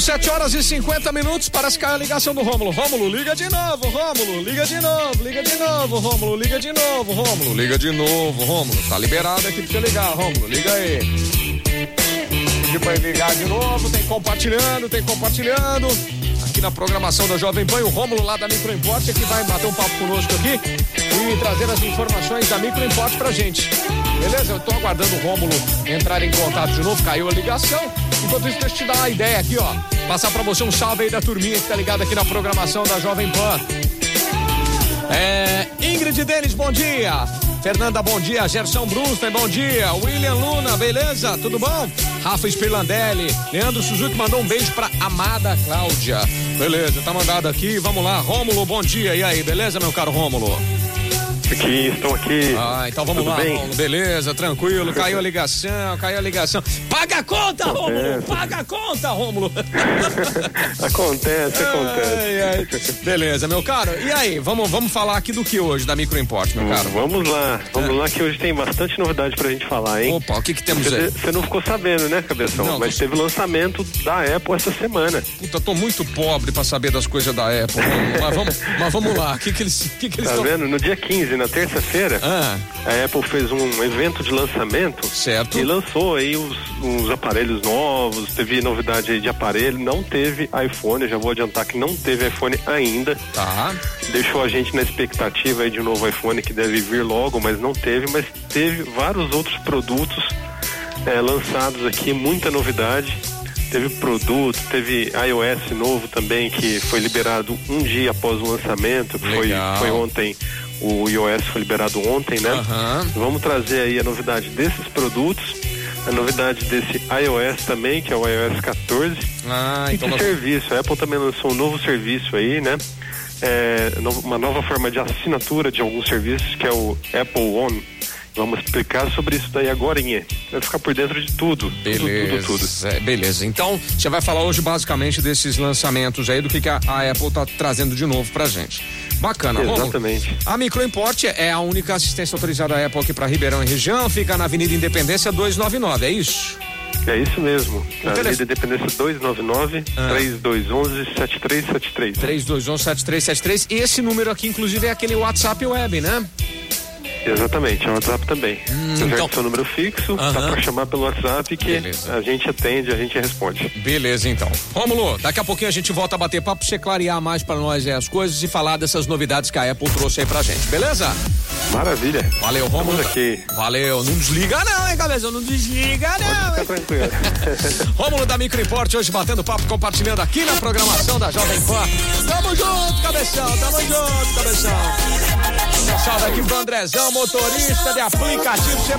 São 7 horas e 50 minutos. Parece que caiu a ligação do Rômulo. Rômulo, liga de novo, Rômulo. Liga de novo, liga de novo, Rômulo. Liga de novo, Rômulo. Liga de novo, Rômulo. Tá liberado aqui pra você ligar, Rômulo. Liga aí. Pedi pra ligar de novo. Tem compartilhando, tem compartilhando. Aqui na programação da Jovem Pan, o Rômulo lá da Micro Import que vai bater um papo conosco aqui e trazer as informações da Micro Import pra gente. Beleza? Eu tô aguardando o Rômulo entrar em contato de novo. Caiu a ligação. Enquanto isso, deixa eu te dar uma ideia aqui, ó. Passar pra você um salve aí da turminha que tá ligada aqui na programação da Jovem Pan. É, Ingrid Denis, bom dia. Fernanda, bom dia. Gerson Brunstein, bom dia. William Luna, beleza? Tudo bom? Rafa Spirlandelli. Leandro Suzuki mandou um beijo pra amada Cláudia. Beleza, tá mandado aqui. Vamos lá. Rômulo, bom dia. E aí, beleza, meu caro Rômulo? Aqui, estão aqui. Ah, então vamos Tudo lá, bem? Rômulo. Beleza, tranquilo. Caiu a ligação, caiu a ligação. Paga a conta, Rômulo! Paga a conta, Rômulo! Acontece, acontece. Ai, ai. Beleza, meu caro. E aí, vamos, vamos falar aqui do que hoje, da Micro Import, meu caro? Vamos lá, vamos É. lá que hoje tem bastante novidade pra gente falar, hein? Opa, o que que temos Você aí? você não ficou sabendo, né, Cabeção? Não, Mas tô- teve lançamento da Apple essa semana. Puta, tô muito pobre pra saber das coisas da Apple. Mas vamos, mas vamos lá. O que que eles, que que eles Tá estão... vendo? No dia 15, na terça-feira, Ah, a Apple fez um evento de lançamento certo. e lançou aí os, uns aparelhos novos, teve novidade aí de aparelho, não teve iPhone, já vou adiantar que não teve iPhone ainda. Tá. deixou a gente na expectativa aí de um novo iPhone que deve vir logo, mas não teve, mas teve vários outros produtos eh, lançados aqui, muita novidade. Teve produto, teve iOS novo também, que foi liberado um dia após o lançamento, que foi, foi ontem. O iOS foi liberado ontem, né? Aham. Vamos trazer aí a novidade desses produtos, a novidade desse iOS também, que é o iOS 14. Ah, E então de nós... serviço, a Apple também lançou um novo serviço aí, né? É, uma nova forma de assinatura de alguns serviços, que é o Apple One. Vamos explicar sobre isso daí agora, Vai ficar por dentro de tudo. Beleza, Tudo, tudo, tudo. é, beleza. Então, você vai falar hoje basicamente desses lançamentos aí, do que, que a, a Apple tá trazendo de novo pra gente. Bacana. Exatamente. A Microimport é a única assistência autorizada da Apple aqui para Ribeirão e região, fica na Avenida Independência 299, é isso? É isso mesmo. Interessa- Avenida Independência 299 Ah. 3211 7373. 3211 7373 e esse número aqui inclusive é aquele WhatsApp web, né? Exatamente, é o WhatsApp também. Apesar então- do seu número fixo, Aham. dá pra chamar pelo WhatsApp que Beleza. a gente atende, a gente responde. Beleza, então. Rômulo, daqui a pouquinho a gente volta a bater papo pra você clarear mais pra nós aí as coisas e falar dessas novidades que a Apple trouxe aí pra gente, beleza? Maravilha. Valeu, Rômulo. Aqui. Valeu, não desliga não, hein, cabeção, não desliga não. Fica tranquilo. Rômulo da Microimport hoje batendo papo, compartilhando aqui na programação da Jovem Pan. Tamo junto, cabeção, tamo junto, cabeção. Salve aqui pro Andrezão, motorista de aplicativo, sempre